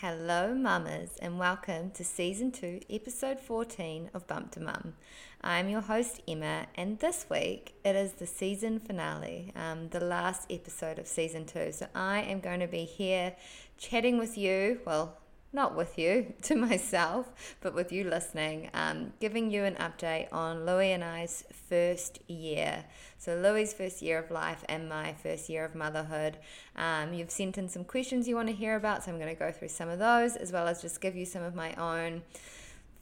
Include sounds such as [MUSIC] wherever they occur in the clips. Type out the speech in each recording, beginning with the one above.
Hello, mamas, and welcome to season two, episode 14 of Bump to Mum. I'm your host, Emma, and this week it is the season finale, um, the last episode of season two. So I am going to be here chatting with you, well, not with you, [LAUGHS] to myself, but with you listening, um, giving you an update on Louie and I's first year. So, Louie's first year of life and my first year of motherhood. Um, you've sent in some questions you want to hear about, so I'm going to go through some of those as well as just give you some of my own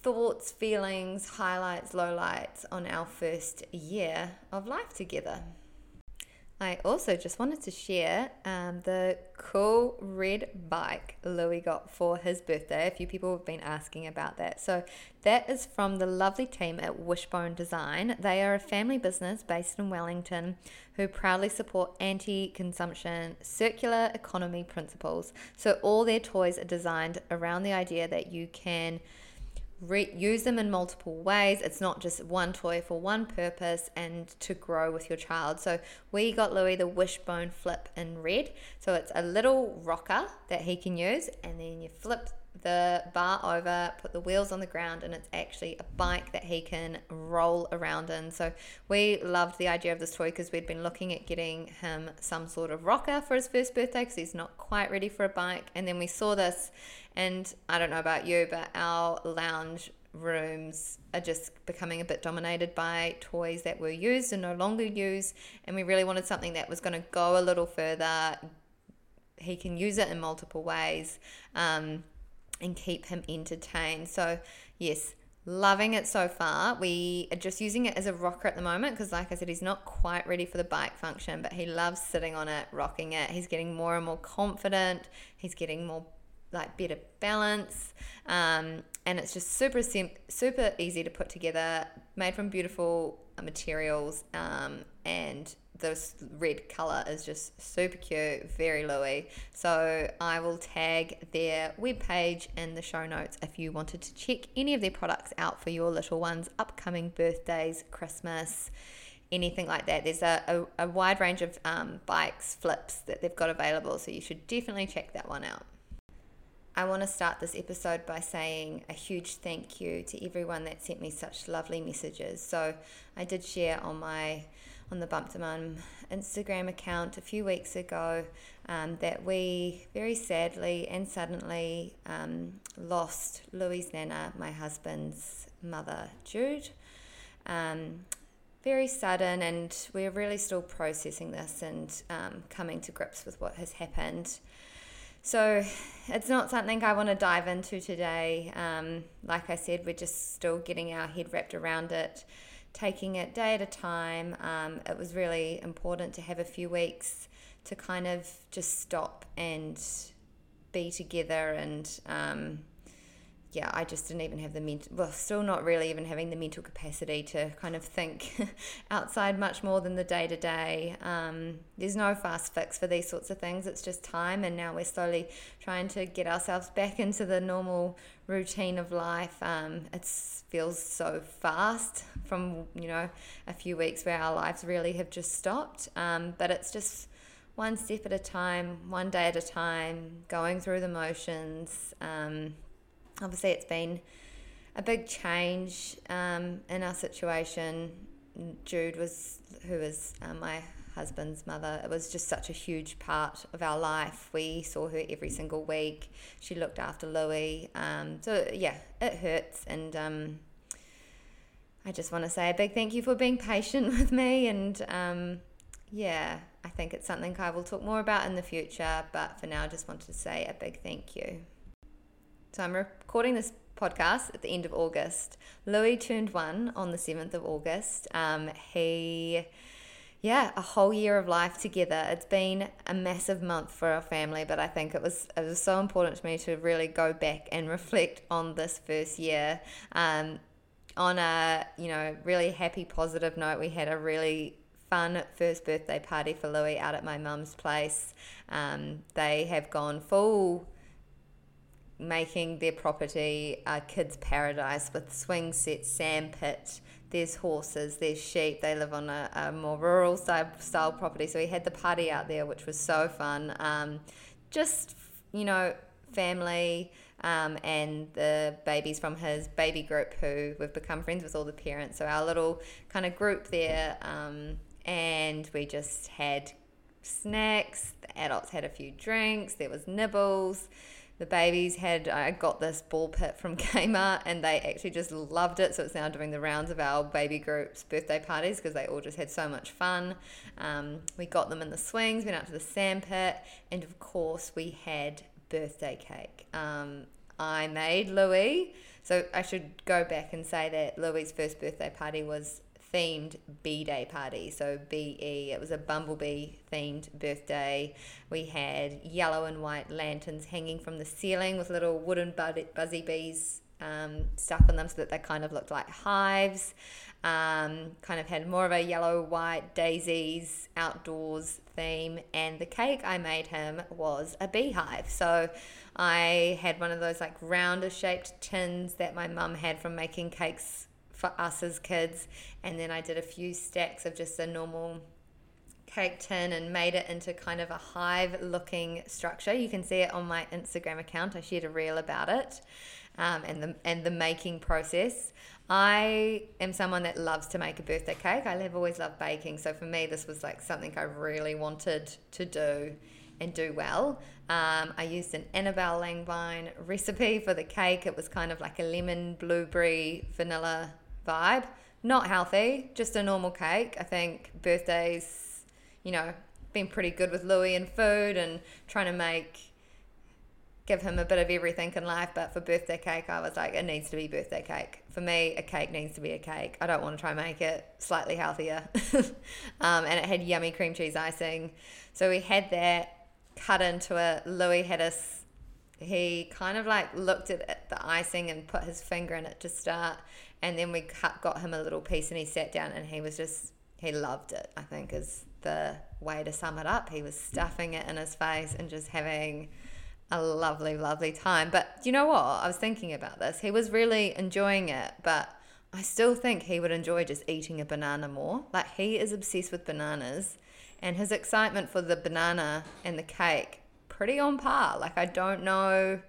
thoughts, feelings, highlights, lowlights on our first year of life together. I also just wanted to share um, the cool red bike Louie got for his birthday. A few people have been asking about that. So, that is from the lovely team at Wishbone Design. They are a family business based in Wellington who proudly support anti consumption, circular economy principles. So, all their toys are designed around the idea that you can re- use them in multiple ways. It's not just one toy for one purpose and to grow with your child. So we got Louie the wishbone flip in red. So it's a little rocker that he can use, and then you flip the bar over, put the wheels on the ground, and it's actually a bike that he can roll around in. So we loved the idea of this toy because we'd been looking at getting him some sort of rocker for his first birthday because he's not quite ready for a bike. And then we saw this, and I don't know about you, but our lounge rooms are just becoming a bit dominated by toys that were used and no longer used. And we really wanted something that was going to go a little further. He can use it in multiple ways um, and keep him entertained. So, yes, loving it so far. We are just using it as a rocker at the moment because, like I said, he's not quite ready for the bike function, but he loves sitting on it, rocking it. He's getting more and more confident. He's getting more like better balance um, and it's just super sim- super easy to put together made from beautiful materials um, and this red color is just super cute very Louie so I will tag their webpage in the show notes if you wanted to check any of their products out for your little ones upcoming birthdays Christmas anything like that. There's a, a, a wide range of um, bikes flips that they've got available so you should definitely check that one out. I want to start this episode by saying a huge thank you to everyone that sent me such lovely messages. So I did share on my on the Bump Mum Instagram account a few weeks ago um, that we very sadly and suddenly um, lost Louie's Nana, my husband's mother, Jude. Um, very sudden, and we're really still processing this and um, coming to grips with what has happened. So it's not something I want to dive into today. Um, like I said, we're just still getting our head wrapped around it, taking it day at a time. Um, it was really important to have a few weeks to kind of just stop and be together and um, yeah, I just didn't even have the mental, well, still not really even having the mental capacity to kind of think [LAUGHS] outside much more than the day to day. There's no fast fix for these sorts of things. It's just time, and now we're slowly trying to get ourselves back into the normal routine of life. Um, it feels so fast from you know a few weeks where our lives really have just stopped, um, but it's just one step at a time, one day at a time, going through the motions. Um, obviously it's been a big change um, in our situation. Jude was, who was uh, my husband's mother, it was just such a huge part of our life. We saw her every single week. She looked after Louie. Um, so, yeah, it hurts. And um, I just want to say a big thank you for being patient [LAUGHS] with me. And um, yeah, I think it's something I will talk more about in the future. But for now, I just wanted to say a big thank you. So I'm recording this podcast at the end of August. Louie turned one on the 7th of August. Um, he, yeah, a whole year of life together. It's been a massive month for our family, but I think it was it was so important to me to really go back and reflect on this first year. Um, on a you know really happy positive note, we had a really fun first birthday party for Louie out at my mum's place. Um, they have gone full making their property a kids' paradise with swing sets, sand pit. There's horses, there's sheep. They live on a, a more rural style, style, property. So we had the party out there, which was so fun. Um, just, you know, family um, and the babies from his baby group who we've become friends with all the parents. So our little kind of group there, um, and we just had snacks. The adults had a few drinks. There was nibbles the babies had I got this ball pit from [LAUGHS] Kmart and they actually just loved it. So it's now doing the rounds of our baby group's birthday parties because they all just had so much fun. Um, we got them in the swings, went out to the sand pit, and of course we had birthday cake. Um, I made Louie. So I should go back and say that Louie's first birthday party was themed B Day party. So BE, it was a bumblebee themed birthday. We had yellow and white lanterns hanging from the ceiling with little wooden buzzy bees um, stuck on them so that they kind of looked like hives. Um, kind of had more of a yellow, white, daisies, outdoors theme. And the cake I made him was a beehive. So I had one of those like rounder shaped tins that my mum had from making cakes for us as kids. And then I did a few stacks of just a normal cake tin and made it into kind of a hive looking structure. You can see it on my Instagram account. I shared a reel about it um, and the and the making process. I am someone that loves to make a birthday cake. I have always loved baking, so for me, this was like something I really wanted to do and do well. Um, I used an Annabelle Langbein recipe for the cake. It was kind of like a lemon, blueberry, vanilla vibe. Not healthy, just a normal cake. I think birthdays, you know, been pretty good with Louie and food and trying to make give him a bit of everything in life. But for birthday cake, I was like, it needs to be birthday cake. For me, a cake needs to be a cake. I don't want to try and make it slightly healthier. [LAUGHS] um, and it had yummy cream cheese icing. So we had that cut into it. Louie had us, he kind of like looked at the icing and put his finger in it to start. And then we cut, got him a little piece and he sat down and he was just, he loved it, I think is the way to sum it up. He was stuffing it in his face and just having a lovely, lovely time. But you know what? I was thinking about this. He was really enjoying it, but I still think he would enjoy just eating a banana more. Like he is obsessed with bananas and his excitement for the banana and the cake pretty on par. Like I don't know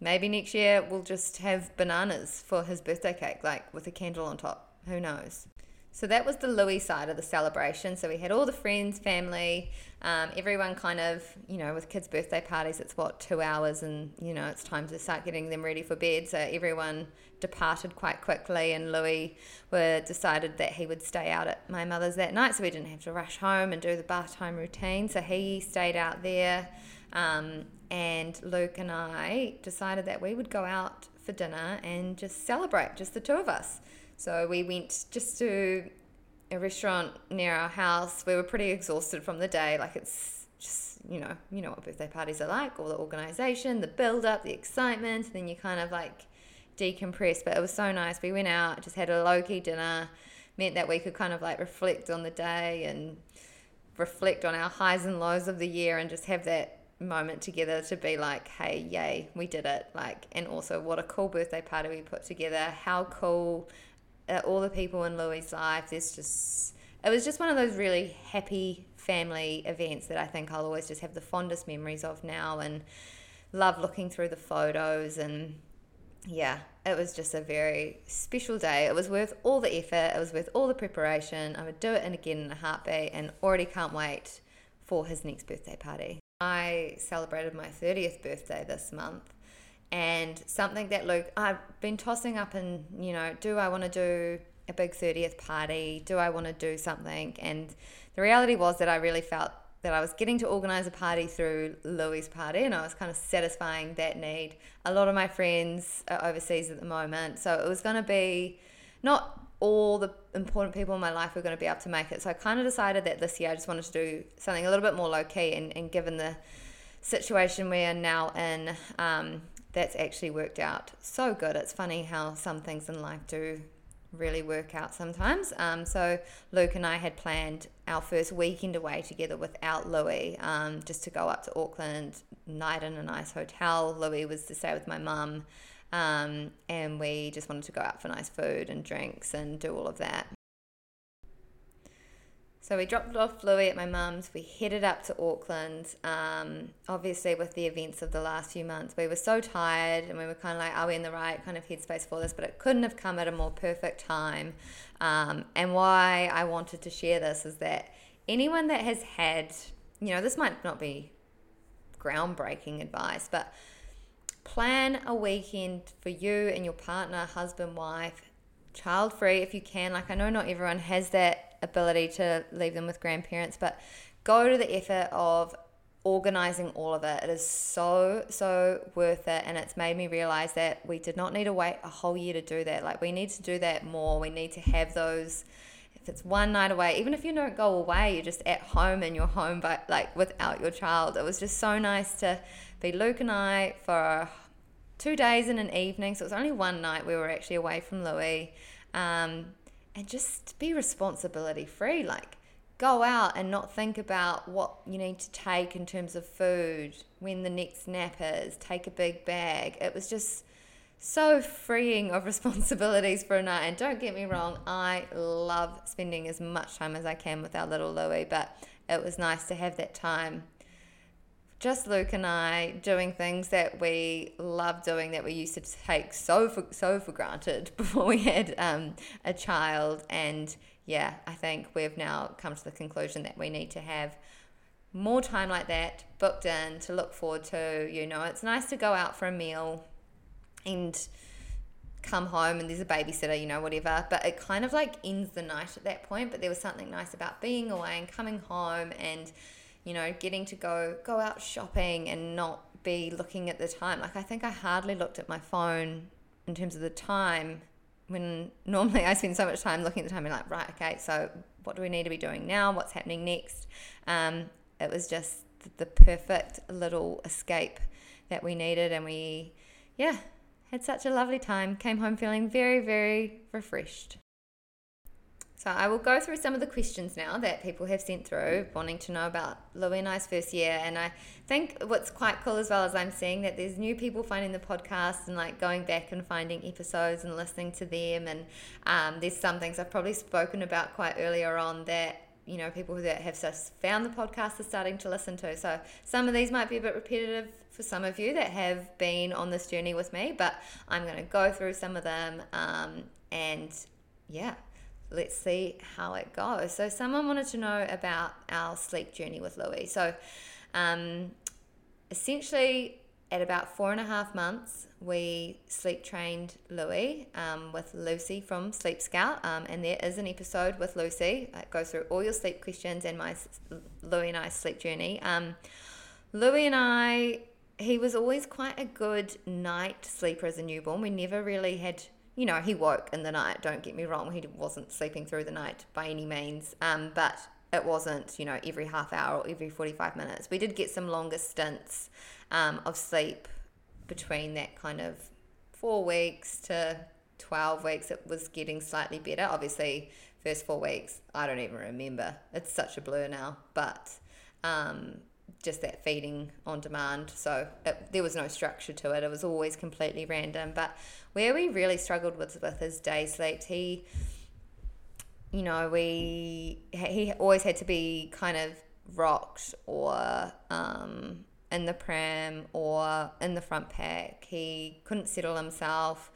maybe next year we'll just have bananas for his birthday cake like with a candle on top. Who knows? So that was the Louie side of the celebration. So we had all the friends, family, um, everyone kind of, you know, with kids' birthday parties, it's what, two hours, and, you know, it's time to start getting them ready for bed. So everyone departed quite quickly, and Louis were decided that he would stay out at my mother's that night so we didn't have to rush home and do the bath time routine. So he stayed out there, um, and Luke and I decided that we would go out for dinner and just celebrate, just the two of us. So we went just to a restaurant near our house. We were pretty exhausted from the day. Like it's just, you know, you know what birthday parties are like, all the organization, the build up, the excitement, And then you kind of like decompress. But it was so nice. We went out, just had a low key dinner, meant that we could kind of like reflect on the day and reflect on our highs and lows of the year and just have that moment together to be like, hey, yay, we did it. Like, and also what a cool birthday party we put together. How cool all the people in Louie's life. There's just it was just one of those really happy family events that I think I'll always just have the fondest memories of now and love looking through the photos and yeah, it was just a very special day. It was worth all the effort, it was worth all the preparation. I would do it again in a heartbeat and already can't wait for his next birthday party. I celebrated my 30th birthday this month and something that Luke, I've been tossing up and, you know, do I want to do a big 30th party? Do I want to do something? And the reality was that I really felt that I was getting to organize a party through Louie's party and I was kind of satisfying that need. A lot of my friends are overseas at the moment, so it was going to be not all the important people in my life were going to be able to make it. So I kind of decided that this year I just wanted to do something a little bit more low key and, and given the situation we are now in, um, that's actually worked out so good. It's funny how some things in life do really work out sometimes. Um, so Luke and I had planned our first weekend away together without Louie, um, just to go up to Auckland, night in a nice hotel. Louie was to stay with my mum, um, and we just wanted to go out for nice food and drinks and do all of that. So we dropped off Louie at my mum's. We headed up to Auckland. Um, obviously, with the events of the last few months, we were so tired and we were kind of like, are we in the right kind of headspace for this? But it couldn't have come at a more perfect time. Um, and why I wanted to share this is that anyone that has had, you know, this might not be groundbreaking advice, but plan a weekend for you and your partner, husband, wife, child free if you can. Like, I know not everyone has that ability to leave them with grandparents, but go to the effort of organizing all of it. It is so, so worth it. And it's made me realize that we did not need to wait a whole year to do that. Like, we need to do that more. We need to have those. If it's one night away, even if you don't go away, you're just at home in your home, but like without your child. It was just so nice to be Luke and I for two days and an evening. So it was only one night we were actually away from Louie. Um, and just be responsibility free. Like, go out and not think about what you need to take in terms of food, when the next nap is, take a big bag. It was just so freeing of [LAUGHS] responsibilities for a night. And don't get me wrong, I love spending as much time as I can with our little Louie, but it was nice to have that time just Luke and I doing things that we love doing that we used to take so for so for granted [LAUGHS] before we had um, a child. And yeah, I think we've now come to the conclusion that we need to have more time like that booked in to look forward to. You know, it's nice to go out for a meal and come home and there's a babysitter, you know, whatever. But it kind of like ends the night at that point. But there was something nice about being away and coming home and you know, getting to go go out shopping and not be looking at the time. Like I think I hardly looked at my phone in terms of the time when [LAUGHS] normally I spend so much time looking at the time and like, right, okay, so what do we need to be doing now? What's happening next? Um, it was just the perfect little escape that we needed, and we, yeah, had such a lovely time. Came home feeling very, very refreshed. So I will go through some of the questions now that people have sent through, wanting to know about Louie and I's first year. And I think what's quite cool as well as I'm seeing that there's new people finding the podcast and like going back and finding episodes and listening to them. And um, there's some things I've probably spoken about quite earlier on that you know people that have found the podcast are starting to listen to. So some of these might be a bit repetitive for some of you that have been on this journey with me, but I'm going to go through some of them um, and yeah let's see how it goes. So, someone wanted to know about our sleep journey with Louie. So, um, essentially, at about four and a half months, we sleep trained Louie um, with Lucy from Sleep Scout, um, and there is an episode with Lucy that goes through all your sleep questions and my Louie and I sleep journey. Um, Louie and I, he was always quite a good night sleeper as a newborn. We never really had you know, he woke in the night, don't get me wrong. He wasn't sleeping through the night by any means. Um, but it wasn't, you know, every half hour or every 45 minutes. We did get some longer stints um, of sleep between that kind of four weeks to 12 weeks. It was getting slightly better. Obviously, first four weeks, I don't even remember. It's such a blur now. But um, just that feeding on demand. So it, there was no structure to it. It was always completely random. But where we really struggled with with his day sleep, he, you know, we he always had to be kind of rocked or um, in the pram or in the front pack. He couldn't settle himself.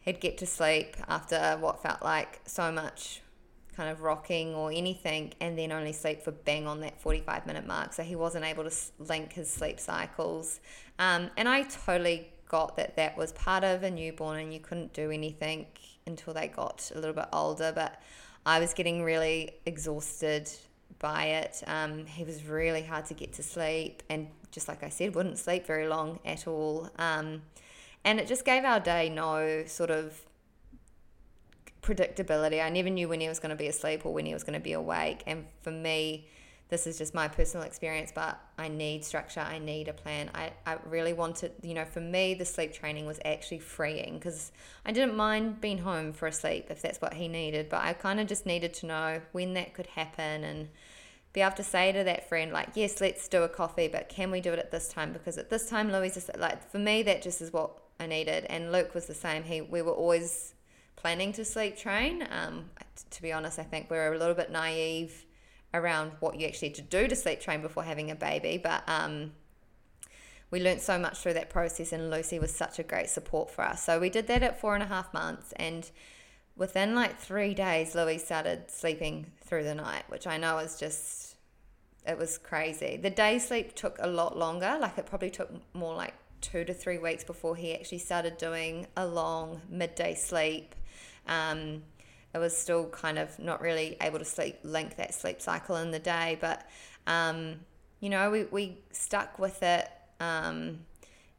He'd get to sleep after what felt like so much kind of rocking or anything and then only sleep for bang on that 45 minute mark. So he wasn't able to link his sleep cycles. Um, and I totally got that that was part of a newborn and you couldn't do anything until they got a little bit older. But I was getting really exhausted by it. Um, he was really hard to get to sleep and just like I said, wouldn't sleep very long at all. Um, and it just gave our day no sort of predictability. I never knew when he was going to be asleep or when he was going to be awake. And for me, this is just my personal experience, but I need structure. I need a plan. I, I really wanted, you know, for me, the sleep training was actually freeing because I didn't mind being home for a sleep if that's what he needed, but I kind of just needed to know when that could happen and be able to say to that friend, like, yes, let's do a coffee, but can we do it at this time? Because at this time, Louie just like, for me, that just is what I needed. And Luke was the same. He, we were always planning to sleep train. Um, to be honest, I think we are a little bit naive around what you actually to do to sleep train before having a baby, but um, we learned so much through that process, and Lucy was such a great support for us. So we did that at four and a half months, and within like three days, Louie started sleeping through the night, which I know is just, it was crazy. The day sleep took a lot longer, like it probably took more like two to three weeks before he actually started doing a long midday sleep. Um, it was still kind of not really able to sleep link that sleep cycle in the day, but um, you know we, we stuck with it um,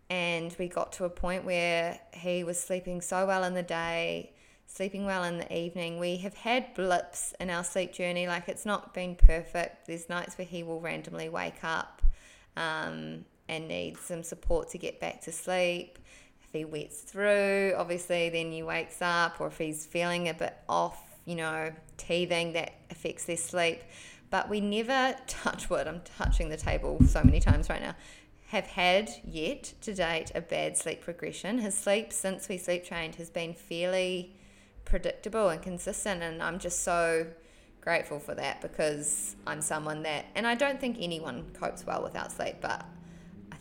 and we got to a point where he was sleeping so well in the day sleeping well in the evening. We have had blips in our sleep journey, like it's not been perfect. There's nights where he will randomly wake up um, and need some support to get back to sleep. He wets through, obviously, then he wakes up, or if he's feeling a bit off, you know, teething, that affects their sleep. But we never [LAUGHS] touch wood. I'm touching the table so many times right now. Have had yet to date a bad sleep progression. His sleep since we sleep trained has been fairly predictable and consistent, and I'm just so grateful for that because I'm someone that, and I don't think anyone copes well without sleep, but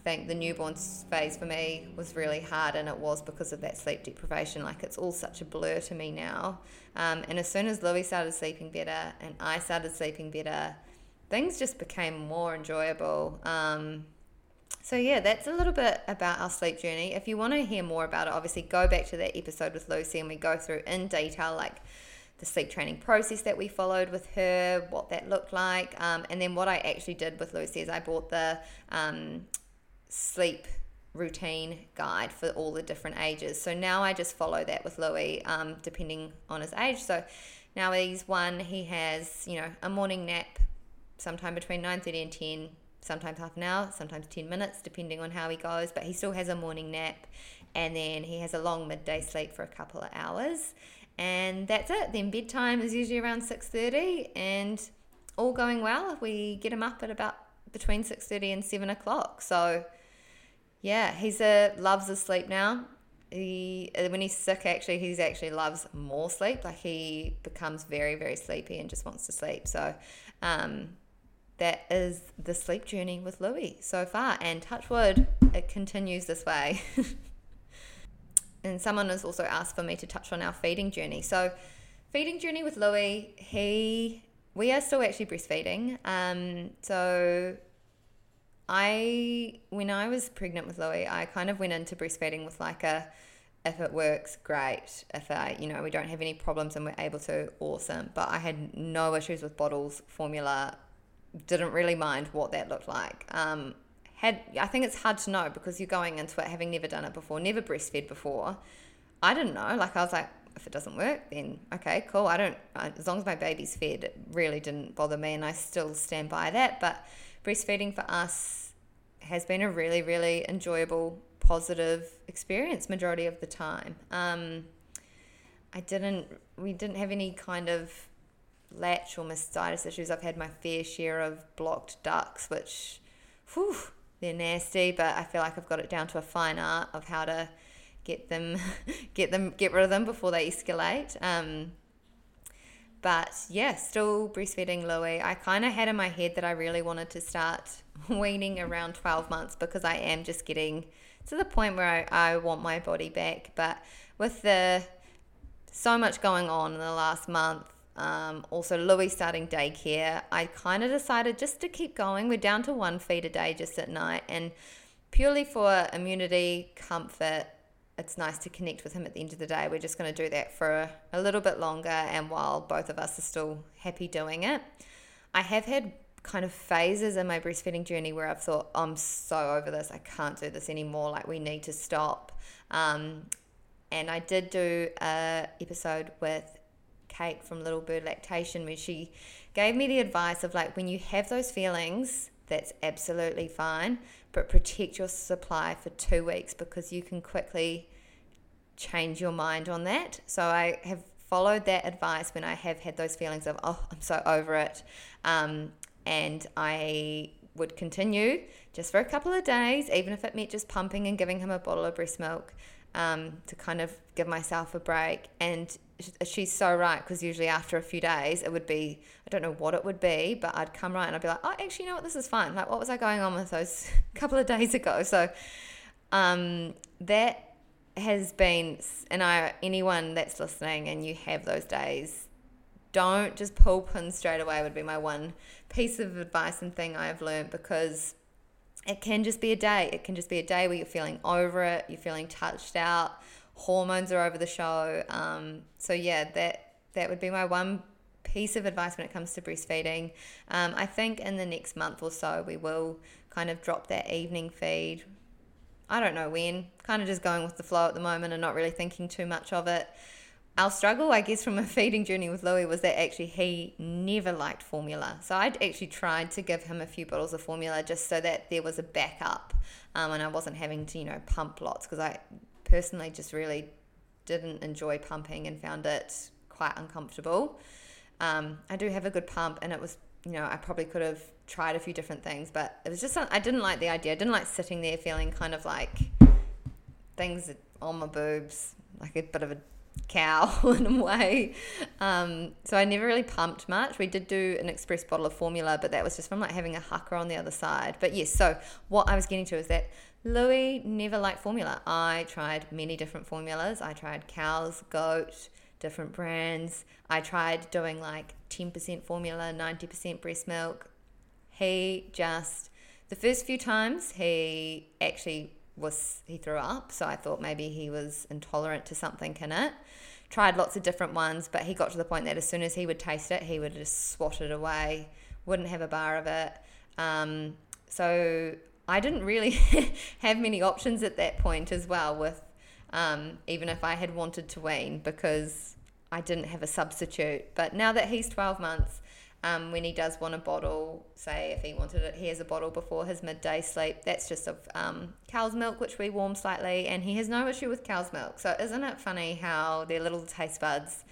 think the newborn phase for me was really hard, and it was because of that sleep deprivation. Like it's all such a blur to me now. Um, and as soon as Louie started sleeping better and I started sleeping better, things just became more enjoyable. Um, so, yeah, that's a little bit about our sleep journey. If you want to hear more about it, obviously go back to that episode with Lucy and we go through in detail, like the sleep training process that we followed with her, what that looked like. Um, and then what I actually did with Lucy is I bought the um, sleep routine guide for all the different ages. So now I just follow that with Louie, um, depending on his age. So now he's one, he has, you know, a morning nap sometime between 9.30 and 10, sometimes half an hour, sometimes 10 minutes, depending on how he goes. But he still has a morning nap. And then he has a long midday sleep for a couple of hours. And that's it. Then bedtime is usually around 6.30 and all going well. We get him up at about between 6.30 and 7 o'clock. So yeah, he's a loves his sleep now. He uh, when he's sick, actually, he's actually loves more sleep. Like he becomes very very sleepy and just wants to sleep. So, um, that is the sleep journey with Louie so far. And touch wood, it continues this way. [LAUGHS] and someone has also asked for me to touch on our feeding journey. So, feeding journey with Louie, he we are still actually breastfeeding. Um, so I when I was pregnant with Louie, I kind of went into breastfeeding with like a if it works, great. If I, you know, we don't have any problems and we're able to, awesome. But I had no issues with bottles, formula, didn't really mind what that looked like. Um, had I think it's hard to know because you're going into it having never done it before, never breastfed before. I didn't know. Like I was like, if it doesn't work, then okay, cool. I don't. As long as my baby's fed, it really didn't bother me, and I still stand by that. But breastfeeding for us has been a really, really enjoyable, positive experience majority of the time. Um, I didn't, we didn't have any kind of latch or mastitis issues. I've had my fair share of blocked ducts, which, whew, they're nasty, but I feel like I've got it down to a fine art of how to get them, [LAUGHS] get them, get rid of them before they escalate. Um, but yeah, still breastfeeding Louie. I kind of had in my head that I really wanted to start [LAUGHS] weaning around 12 months because I am just getting to the point where I, I want my body back. But with the so much going on in the last month, um, also Louie starting daycare, I kind of decided just to keep going. We're down to one feed a day just at night, and purely for immunity, comfort, it's nice to connect with him at the end of the day. We're just going to do that for a, a little bit longer, and while both of us are still happy doing it, I have had kind of phases in my breastfeeding journey where I've thought, I'm so over this, I can't do this anymore, like we need to stop. Um, and I did do a episode with Kate from Little Bird Lactation where she gave me the advice of like when you have those feelings, that's absolutely fine, but protect your supply for two weeks because you can quickly change your mind on that. So I have followed that advice when I have had those feelings of, oh, I'm so over it. Um, and I would continue just for a couple of days, even if it meant just pumping and giving him a bottle of breast milk. um, to kind of give myself a break. And she's so right because usually after a few days, it would be I don't know what it would be, but I'd come right and I'd be like, oh, actually, you know what, this is fine. Like, what was I going on with those [LAUGHS] couple of days ago? So um, that has been, and I anyone that's listening and you have those days, don't just pull pins straight away. Would be my one piece of advice and thing I've learned because it can just be a day. It can just be a day where you're feeling over it, you're feeling touched out, hormones are over the show. Um, so yeah, that that would be my one piece of advice when it comes to breastfeeding. Um, I think in the next month or so we will kind of drop that evening feed. I don't know when. Kind of just going with the flow at the moment and not really thinking too much of it our struggle, I guess, from a [LAUGHS] feeding journey with Louie was that actually he never liked formula. So I'd actually tried to give him a few bottles of formula just so that there was a backup um, and I wasn't having to, you know, pump lots because I personally just really didn't enjoy pumping and found it quite uncomfortable. Um, I do have a good pump and it was, you know, I probably could have tried a few different things, but it was just, I didn't like the idea. I didn't like sitting there feeling kind of like things on my boobs, like a bit of a cow [LAUGHS] in a way. Um, so I never really pumped much. We did do an express bottle of formula, but that was just from like having a Haakaa on the other side. But yes, so what I was getting to is that Louie never liked formula. I tried many different formulas. I tried cows, goat, different brands. I tried doing like 10% formula, 90% breast milk. He just, the first few times, he actually was he threw up so i thought maybe he was intolerant to something in it tried lots of different ones but he got to the point that as soon as he would taste it he would just swat it away wouldn't have a bar of it um, so i didn't really [LAUGHS] have many options at that point as well with um, even if i had wanted to wean because i didn't have a substitute but now that he's 12 months um, when he does want a bottle, say if he wanted it, he has a bottle before his midday sleep. That's just of um, cow's milk, which we warm slightly, and he has no issue with cow's milk. So isn't it funny how their little taste buds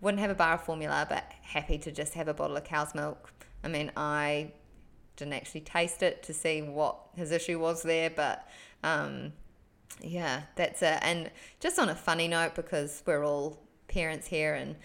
wouldn't have a bar of formula, but happy to just have a bottle of cow's milk? I mean, I didn't actually taste it to see what his issue was there, but um, yeah, that's it. And just on a funny note, because we're all parents here and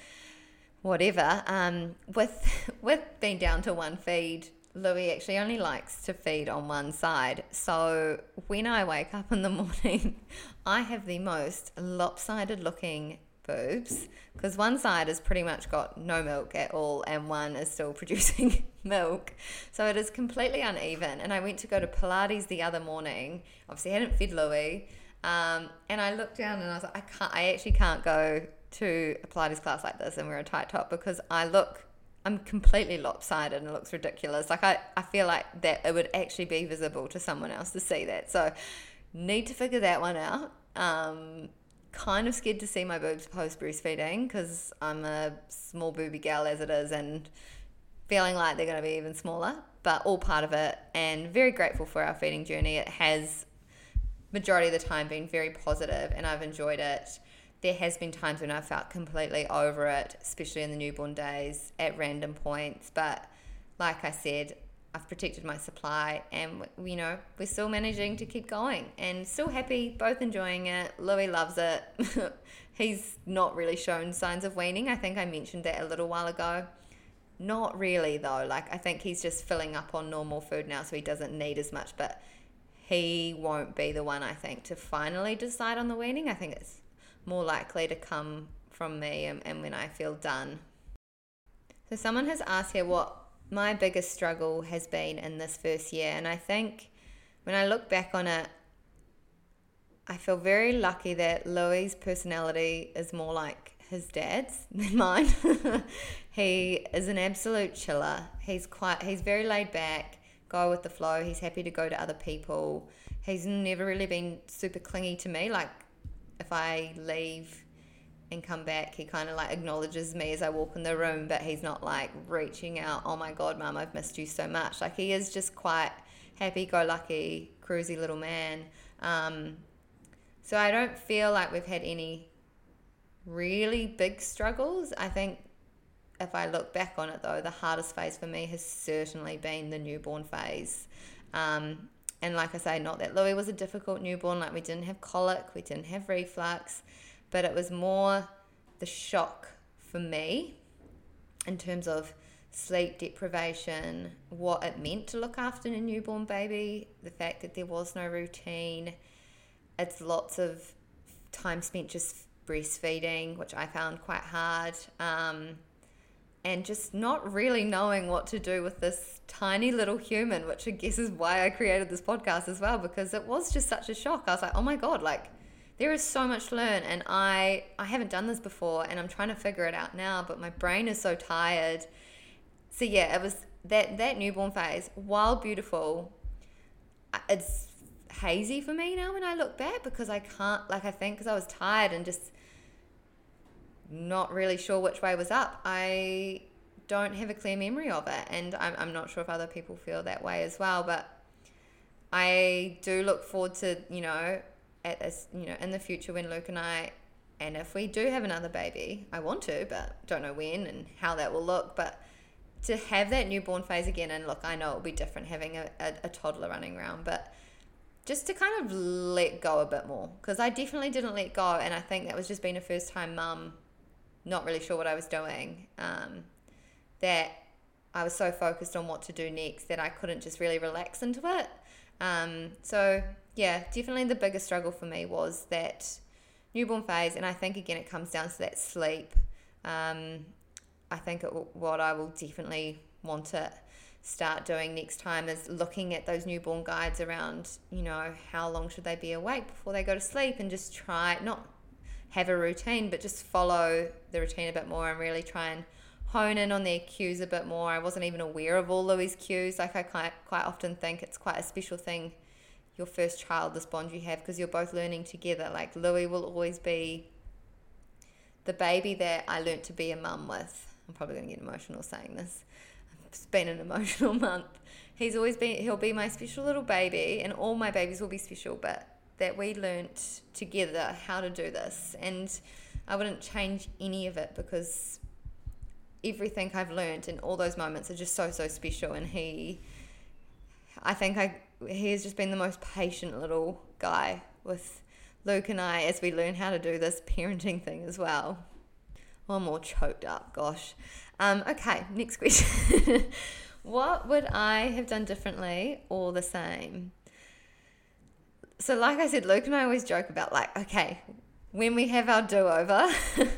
whatever. Um, with [LAUGHS] with being down to one feed, Louie actually only likes to feed on one side. So when I wake up in the [LAUGHS] morning, I have the most lopsided looking boobs because one side has pretty much got no milk at all and one is still [LAUGHS] producing [LAUGHS] milk. So it is completely uneven. And I went to go to Pilates the other morning. Obviously, I hadn't fed Louie. Um, and I looked down and I was like, I can't, I actually can't go to a Pilates class like this and wear a tight top because I look I'm completely lopsided and it looks ridiculous. Like I, I feel like that it would actually be visible to someone else to see that. So need to figure that one out. Um, kind of scared to see my boobs post breastfeeding because I'm a small booby gal as it is and feeling like they're going to be even smaller, but all part of it. And very grateful for our feeding journey. It has majority of the time been very positive and I've enjoyed it there has been times when I felt completely over it, especially in the newborn days at random points. But like I said, I've protected my supply, and you know we're still managing to keep going, and still happy, both enjoying it. Louie loves it. [LAUGHS] He's not really shown signs of weaning. I think I mentioned that a little while ago. Not really though. Like I think he's just filling up on normal food now, so he doesn't need as much. But he won't be the one I think to finally decide on the weaning. I think it's more likely to come from me and, and when I feel done. So, someone has asked here what my biggest struggle has been in this first year, and I think when I look back on it, I feel very lucky that Louie's personality is more like his dad's than mine. [LAUGHS] he is an absolute chiller. He's quite he's very laid back, go with the flow. He's happy to go to other people. He's never really been super clingy to me like if I leave and come back, he kind of like acknowledges me as I walk in the room, but he's not like reaching out, oh my God, mum, I've missed you so much. Like he is just quite happy go lucky, cruisy little man. Um, so I don't feel like we've had any really big struggles. I think if I look back on it though, the hardest phase for me has certainly been the newborn phase. Um, and like I say, not that Louie was a difficult newborn, like we didn't have colic, we didn't have reflux, but it was more the shock for me in terms of sleep deprivation, what it meant to look after a newborn baby, the fact that there was no routine. It's lots of time spent just breastfeeding, which I found quite hard. Um, and just not really knowing what to do with this tiny little human, which I guess is why I created this podcast as well, because it was just such a shock. I was like, oh my God, like there is so much to learn and I I haven't done this before and I'm trying to figure it out now, but my brain is so tired. So yeah, it was that that newborn phase, while beautiful, it's hazy for me now when I look back because I can't like I think because I was tired and just not really sure which way was up. I don't have a clear memory of it, and I'm, I'm not sure if other people feel that way as well. But I do look forward to you know at this you know in the future when Luke and I and if we do have another baby, I want to, but don't know when and how that will look. But to have that newborn phase again, and look, I know it'll be different having a, a, a toddler running around, but just to kind of let go a bit more because I definitely didn't let go, and I think that was just being a first time mum not really sure what I was doing. Um, that I was so focused on what to do next that I couldn't just really relax into it. Um, so yeah, definitely the biggest struggle for me was that newborn phase, and I think again it comes down to that sleep. Um, I think it, what I will definitely want to start doing next time is looking at those newborn guides around, you know, how long should they be awake before they go to sleep, and just try not have a routine, but just follow the routine a bit more and really try and hone in on their cues a bit more. I wasn't even aware of all Louie's cues. Like I quite, quite often think it's quite a special thing, your first child, this bond you have, because you're both learning together. Like Louie will always be the baby that I learnt to be a mum with. I'm probably going to get emotional saying this. It's been an [LAUGHS] emotional month. He's always been, he'll be my special little baby, and all my babies will be special, but that we learnt together how to do this. And I wouldn't change any of it because everything I've learnt in all those moments are just so, so special. And he, I think I, he has just been the most patient little guy with Luke and I as we learn how to do this parenting thing as well. Well, I'm all choked up, gosh. Um, okay, next [LAUGHS] question. what would I have done differently or the same? So like I said, Luke and I always joke about like, okay, when we have our do over, [LAUGHS]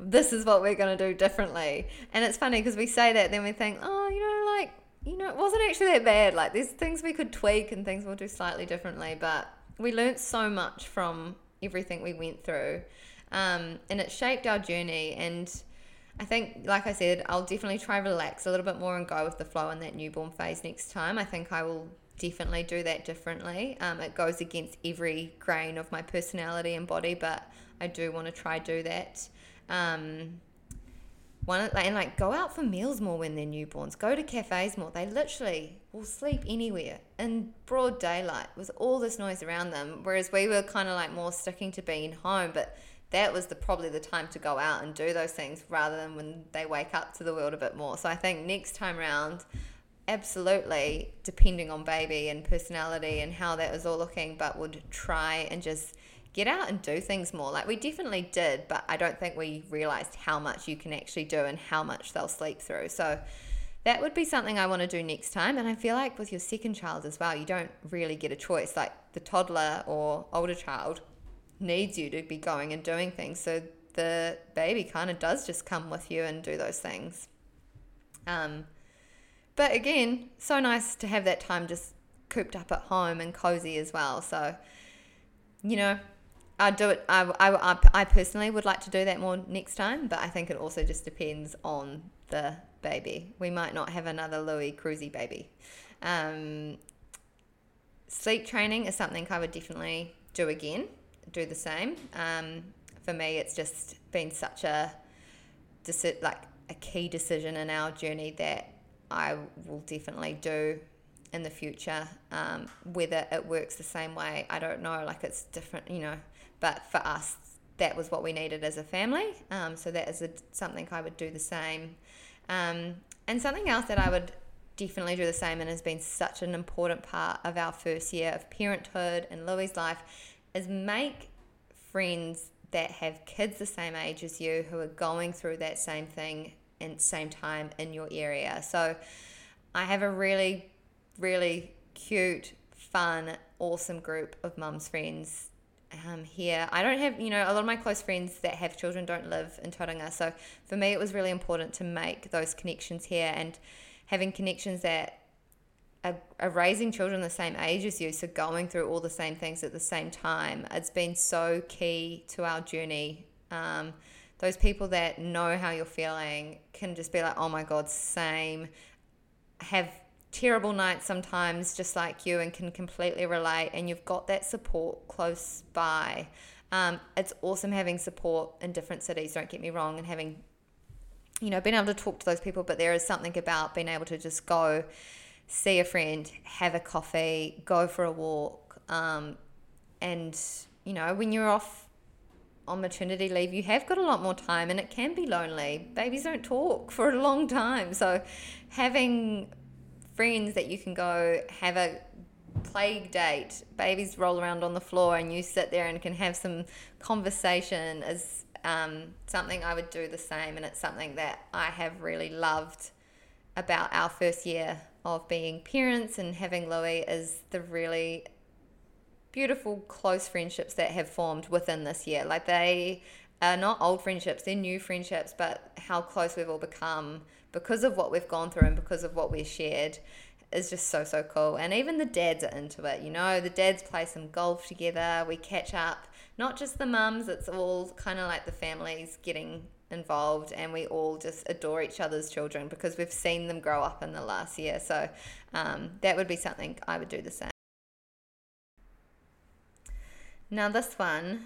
this is what we're going to do differently. And it's funny because we say that, then we think, oh, you know, like, you know, it wasn't actually that bad. Like, there's things we could tweak and things we'll do slightly differently. But we learned so much from everything we went through. Um, and it shaped our journey. And I think, like I said, I'll definitely try relax a little bit more and go with the flow in that newborn phase next time. I think I will definitely do that differently. Um, it goes against every grain of my personality and body, but I do want to try do that. Um, one and like go out for meals more when they're newborns. Go to cafes more. They literally will sleep anywhere in broad daylight with all this noise around them. Whereas we were kind of like more sticking to being home, but that was the probably the time to go out and do those things rather than when they wake up to the world a bit more. So I think next time round absolutely depending on baby and personality and how that was all looking, but would try and just get out and do things more. Like we definitely did, but I don't think we realized how much you can actually do and how much they'll sleep through. So that would be something I want to do next time. And I feel like with your second child as well, you don't really get a choice. Like the toddler or older child needs you to be going and doing things. So the baby kind of does just come with you and do those things. Um, but again, so nice to have that time just cooped up at home and cozy as well. So, you know, I do it. I, I, I personally would like to do that more next time, but I think it also just depends on the baby. We might not have another Louie Cruzy baby. Um, sleep training is something I would definitely do again, do the same. Um, for me, it's just been such a like a key decision in our journey that I will definitely do in the future. Um, whether it works the same way, I don't know. Like it's different, you know. But for us, that was what we needed as a family. Um, so that is a, something I would do the same. Um, and something else that I would definitely do the same and has been such an important part of our first year of parenthood and Louie's life is make friends that have kids the same age as you who are going through that same thing and same time in your area. So I have a really, really cute, fun, awesome group of mums friends um, here. I don't have, you know, a lot of my close friends that have children don't live in Tauranga. So for me, it was really important to make those connections here and having connections that are, raising children the same age as you. So going through all the same things at the same time. It's been so key to our journey. Um, those people that know how you're feeling can just be like, oh my God, same. Have terrible nights sometimes, just like you, and can completely relate. And you've got that support close by. Um, it's awesome having support in different cities, don't get me wrong, and having, you know, being able to talk to those people. But there is something about being able to just go see a friend, have a coffee, go for a walk. Um, and, you know, when you're off on maternity leave, you have got a lot more time and it can be lonely. Babies don't talk [LAUGHS] for a long time. So having friends that you can go have a play date, babies roll around on the floor and you sit there and can have some conversation is um, something I would do the same. And it's something that I have really loved about our first year of being parents and having Louie is the really beautiful close friendships that have formed within this year. Like they are not old friendships, they're new friendships, but how close we've all become because of what we've gone through and because of what we've shared is just so so cool. And even the dads are into it you know? The dads play some golf together we catch up. Not just the mums it's all kind of like the families getting involved and we all just adore each other's children because we've seen them grow up in the last year. So um, that would be something i would do the same now this one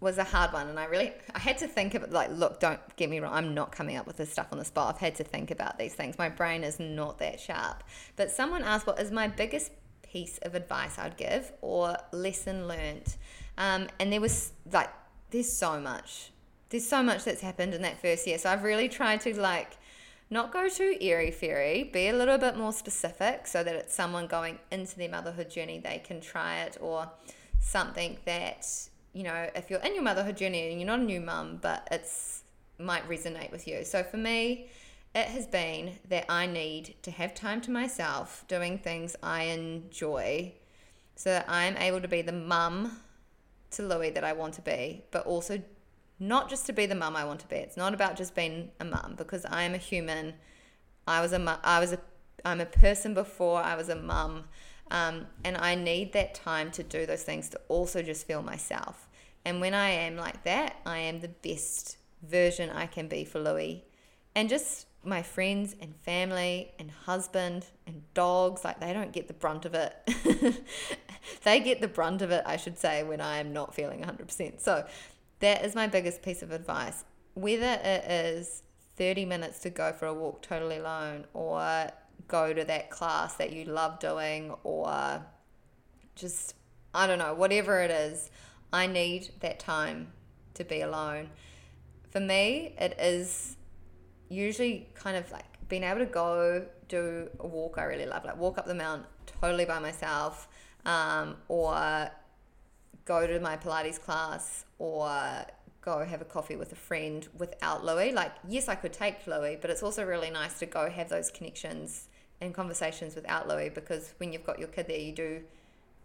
was a hard one and I really I had to think of it like look don't get me wrong I'm not coming up with this stuff on the spot. I've had to think about these things. My brain is not that sharp. But someone asked what is my biggest piece of advice I'd give or lesson learned um, and there was like there's so much. There's so much that's happened in that first year. So I've really tried to like not go too airy fairy be a little bit more specific so that it's someone going into their motherhood journey they can try it or something that you know, if you're in your motherhood journey and you're not a new mum, but it's might resonate with you. So for me, it has been that I need to have time to myself doing things I enjoy so that I'm able to be the mum to Louie that I want to be, but also not just to be the mum I want to be. It's not about just being a mum because I am a human. I was a I was a I'm a person before I was a mum. Um, and I need that time to do those things to also just feel myself. And when I am like that, I am the best version I can be for Louie. And just my friends and family and husband and dogs, like they don't get the brunt of it. [LAUGHS] they get the brunt of it, I should say, when I am not feeling 100%. So that is my biggest piece of advice. Whether it is 30 minutes to go for a walk totally alone or go to that class that you love doing or just, I don't know, whatever it is I need that time to be alone. For me, it is usually kind of like being able to go do a walk I really love, like walk up the mountain totally by myself, um, or go to my Pilates class, or go have a coffee with a friend without Louie. Like, yes, I could take Louie, but it's also really nice to go have those connections and conversations without Louie because when you've got your kid there, you do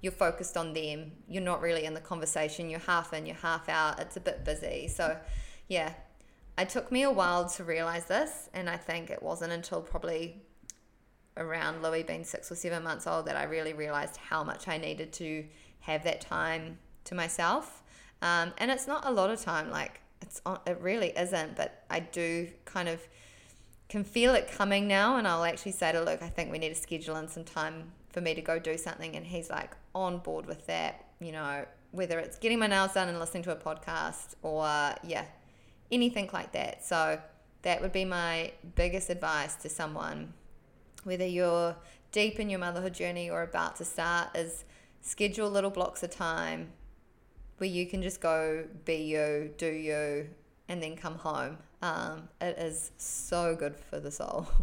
you're focused on them. You're not really in the conversation. You're half in, you're half out. It's a bit busy. So, yeah, it took me a while to realize this. And I think it wasn't until probably around Louie being six or seven months old that I really realized how much I needed to have that time to myself. Um, and it's not a lot of time, like, it's it really isn't, but I do kind of can feel it coming now. And I'll actually say to Luke, I think we need to schedule in some time for me to go do something. And he's like on board with that, you know, whether it's getting my nails done and listening to a podcast or, yeah, anything like that. So that would be my biggest advice to someone, whether you're deep in your motherhood journey or about to start, is schedule little blocks of time where you can just go be you, do you, and then come home. Um, it is so good for the soul. [LAUGHS]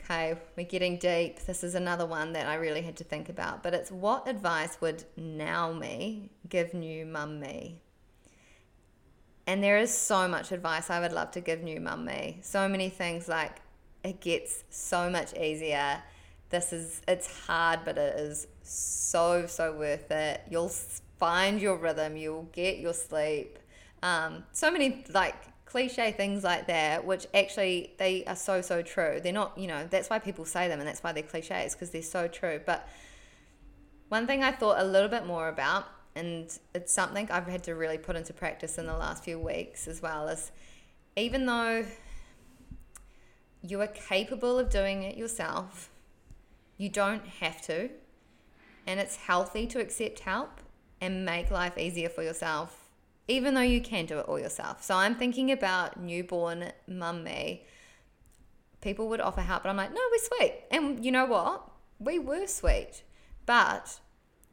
Okay, we're getting deep. This is another one that I really had to think about, but it's what advice would now me give new mum me? And there is so much advice I would love to give new mum me. So many things like it gets so much easier. This is, it's hard, but it is so, so worth it. You'll find your rhythm, you'll get your sleep. Um, so many like cliche things like that, which actually they are so, so true. They're not, you know, that's why people say them and that's why they're cliches because they're so true. But one thing I thought a little bit more about and it's something I've had to really put into practice in the last few weeks as well is even though you are capable of doing it yourself, you don't have to. And it's healthy to accept help and make life easier for yourself, even though you can do it all yourself. So I'm thinking about newborn mum me. People would offer help, but I'm like, no, we're sweet. And you know what? We were sweet. But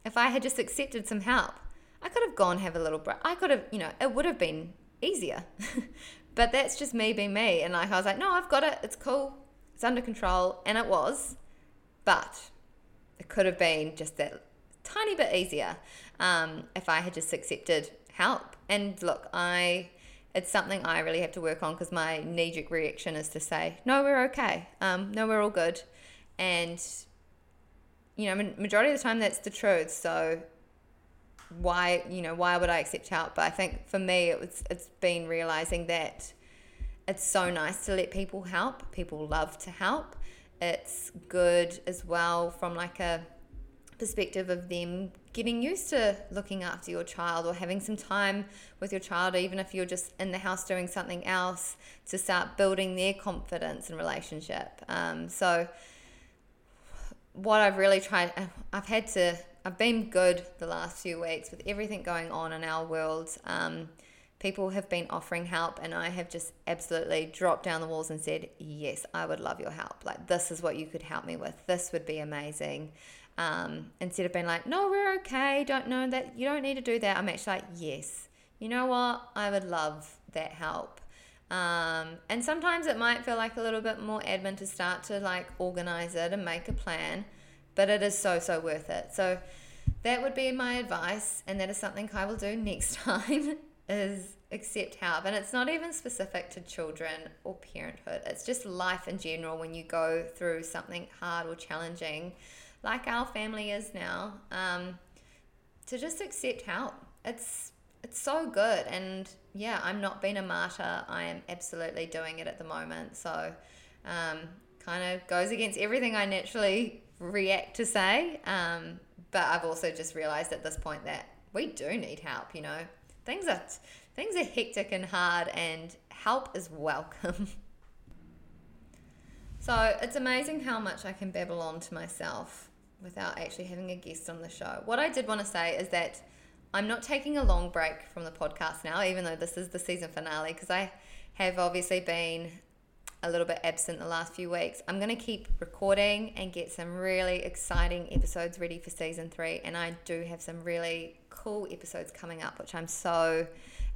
if I had just accepted some help, I could have gone have a little break. I could have, you know, it would have been easier. [LAUGHS] but that's just me being me. And like I was like, no, I've got it. It's cool. It's under control. And it was. But it could have been just that tiny bit easier um, if I had just accepted help. And look, I it's something I really have to work on because my knee jerk reaction is to say, no, we're okay. Um, no, we're all good. And you know, majority of the time that's the truth. So why, you know, why would I accept help? But I think for me, it was, it's been realizing that it's so nice to let people help. People love to help. It's good as well from like a perspective of them getting used to looking after your child or having some time with your child, even if you're just in the house doing something else, to start building their confidence and relationship. Um, so what I've really tried, I've had to, I've been good the last few weeks with everything going on in our world. Um, people have been offering help, and I have just absolutely dropped down the walls and said, Yes, I would love your help. Like, this is what you could help me with. This would be amazing. Um, instead of being like, No, we're okay. Don't know that you don't need to do that. I'm actually like, Yes, you know what? I would love that help. Um, and sometimes it might feel like a little bit more admin to start to like organize it and make a plan, but it is so, so worth it. So that would be my advice. And that is something I will do next [LAUGHS] time is accept help. And it's not even specific to children or parenthood. It's just life in general when you go through something hard or challenging like our family is now, um, to just accept help. It's it's so good. And yeah i'm not being a martyr. I am absolutely doing it at the moment. So um, kind of goes against everything i naturally react to say. Um, but i've also just realized at this point that we do need help you know? Things are things are hectic and hard and help is welcome. [LAUGHS] So it's amazing how much i can babble on to myself without actually having a guest on the show what i did want to say is that I'm not taking a long break from the podcast now, even though this is the season finale, because I have obviously been a little bit absent the last few weeks. I'm going to keep recording and get some really exciting episodes ready for season three. And I do have some really cool episodes coming up, which I'm so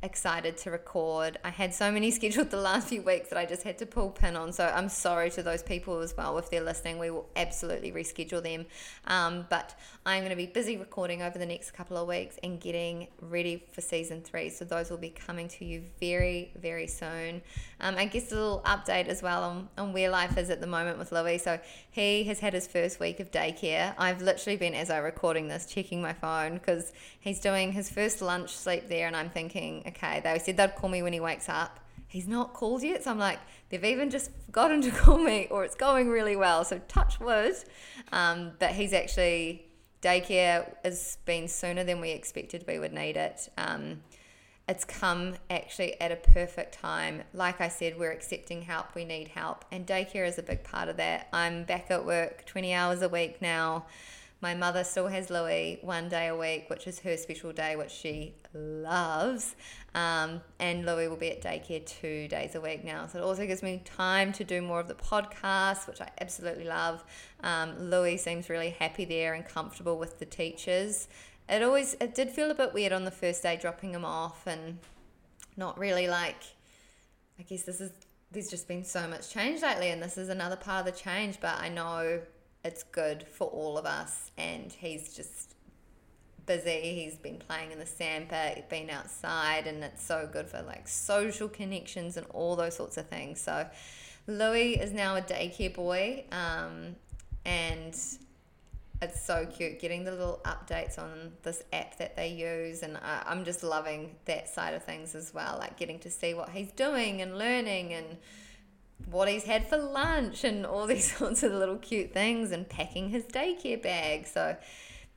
excited to record. I had so many [LAUGHS] scheduled the last few weeks that I just had to pull pin on. So I'm sorry to those people as well. If they're listening, we will absolutely reschedule them. Um, but I'm going to be busy recording over the next couple of weeks and getting ready for season three. So those will be coming to you very, very soon. Um, I guess a little update as well on, on where life is at the moment with Louie. So he has had his first week of daycare. I've literally been, as I'm recording this, checking my phone because he's doing his first lunch sleep there, and I'm thinking, okay, they said they'd call me when he wakes up. He's not called yet, so I'm like, they've even just forgotten to [LAUGHS] call me, or it's going really well. So touch wood. Um, but he's actually daycare has been sooner than we expected we would need it. Um, it's come actually at a perfect time. Like I said, we're accepting help, we need help, and daycare is a big part of that. I'm back at work 20 hours a week now. My mother still has Louie one day a week, which is her special day, which she loves. Um, and Louie will be at daycare two days a week now. So it also gives me time to do more of the podcast, which I absolutely love. Um, Louie seems really happy there and comfortable with the teachers. It always it did feel a bit weird on the first day dropping him off and not really like I guess this is there's just been so much change lately, and this is another part of the change, but I know it's good for all of us, and he's just busy. He's been playing in the sandpit, been outside, and it's so good for like social connections and all those sorts of things. So, Louie is now a daycare boy, um, and it's so cute getting the little updates on this app that they use and I, i'm just loving that side of things as well like getting to see what he's doing and learning and what he's had for lunch and all [LAUGHS] these sorts of little cute things and packing his daycare bag so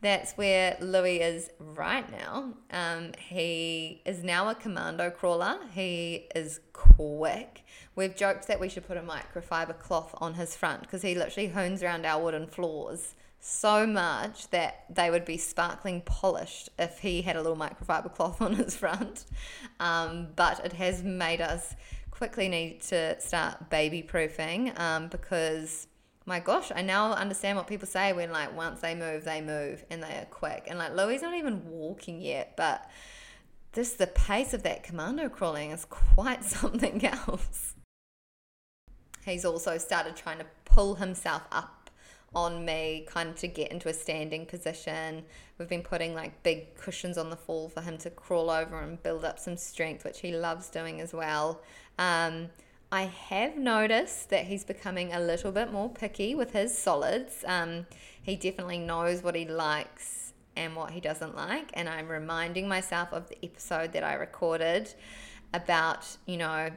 that's where Louie is right now. Um, he is now a commando crawler. He is quick. We've joked that we should put a microfiber cloth on his front because he literally hones around our wooden floors so much that they would be sparkling polished if he had a little microfiber cloth [LAUGHS] on his front. Um, but it has made us quickly need to start baby proofing um, because my gosh, I now understand what people say when like once they move, they move and they are quick. And like Louie not even walking yet, but this the pace of that commando crawling is quite [LAUGHS] something else. He's also started trying to pull himself up on me kind of to get into a standing position. We've been putting like big cushions on the fall for him to crawl over and build up some strength, which he loves doing as well. Um, I have noticed that he's becoming a little bit more picky with his solids. Um, he definitely knows what he likes and what he doesn't like. And I'm reminding myself of the episode that I recorded about, you know,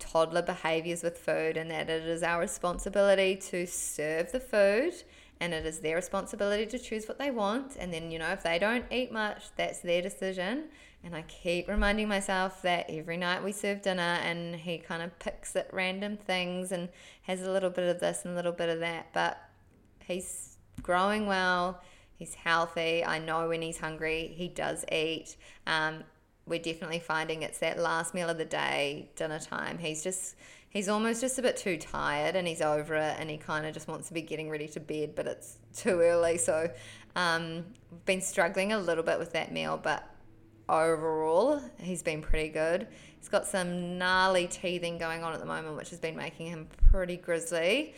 toddler behaviors with food and that it is our responsibility to serve the food and it is their responsibility to choose what they want. And then you know if they don't eat much that's their decision. And I keep reminding myself that every night we serve dinner and he kind of picks at random things and has a little bit of this and a little bit of that. But he's growing well. He's healthy. I know when he's hungry he does eat. Um, we're definitely finding it's that last meal of the day, dinner time. He's just he's almost just a bit too tired and he's over it and he kind of just wants to be getting ready to bed, but it's too early. So um, been struggling a little bit with that meal, but overall he's been pretty good. He's got some gnarly teething going on at the moment, which has been making him pretty grizzly.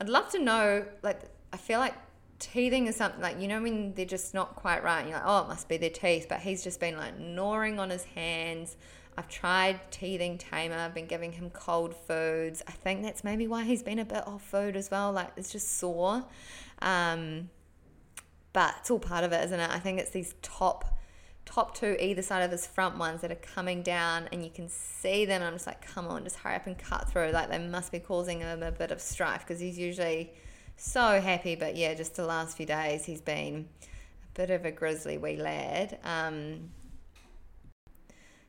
I'd love to know, like, I feel like teething is something like you know when they're just not quite right. You're like, oh, it must be their teeth, but he's just been like gnawing on his hands. I've tried teething tamer. I've been giving him cold foods. I think that's maybe why he's been a bit off food as well. Like it's just sore. Um, but it's all part of it, isn't it? I think it's these top top two either side of his front ones that are coming down and you can see them. I'm just like, come on, just hurry up and cut through. Like they must be causing him a bit of strife because he's usually so happy. But yeah, just the last few days, he's been a bit of a grizzly wee lad. Um,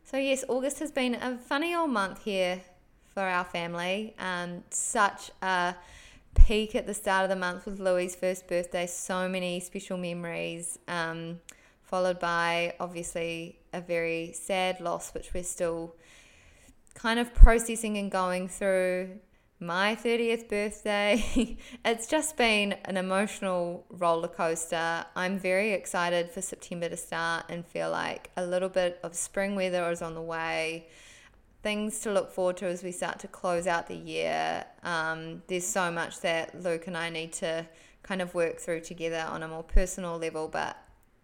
so, yes, August has been a funny old month here for our family. Um, such a peak at the start of the month with Louie's first birthday, so many special memories, um, followed by obviously a very sad loss, which we're still kind of processing and going through my 30th birthday. [LAUGHS] it's just been an emotional roller coaster. I'm very excited for September to start and feel like a little bit of spring weather is on the way. Things to look forward to as we start to close out the year. Um, there's so much that Luke and I need to kind of work through together on a more personal level, but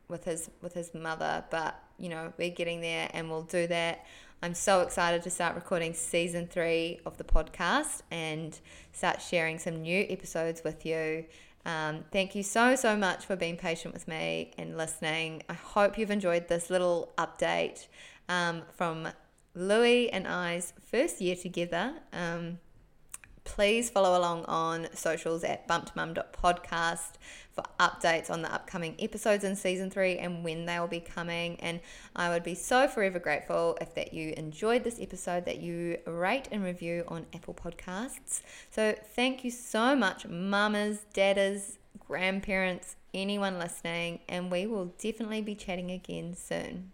with his with his mother. But you know, we're getting there, and we'll do that. I'm so excited to start recording season three of the podcast and start sharing some new episodes with you. Um, thank you so, so much for being patient with me and listening. I hope you've enjoyed this little update um, from Louie and I's first year together. Um, please follow along on socials at bumptomum.podcast for updates on the upcoming episodes in season three and when they will be coming. And I would be so forever grateful if that you enjoyed this episode, that you rate and review on Apple Podcasts. So thank you so much, mamas, daddas, grandparents, anyone listening, and we will definitely be chatting again soon.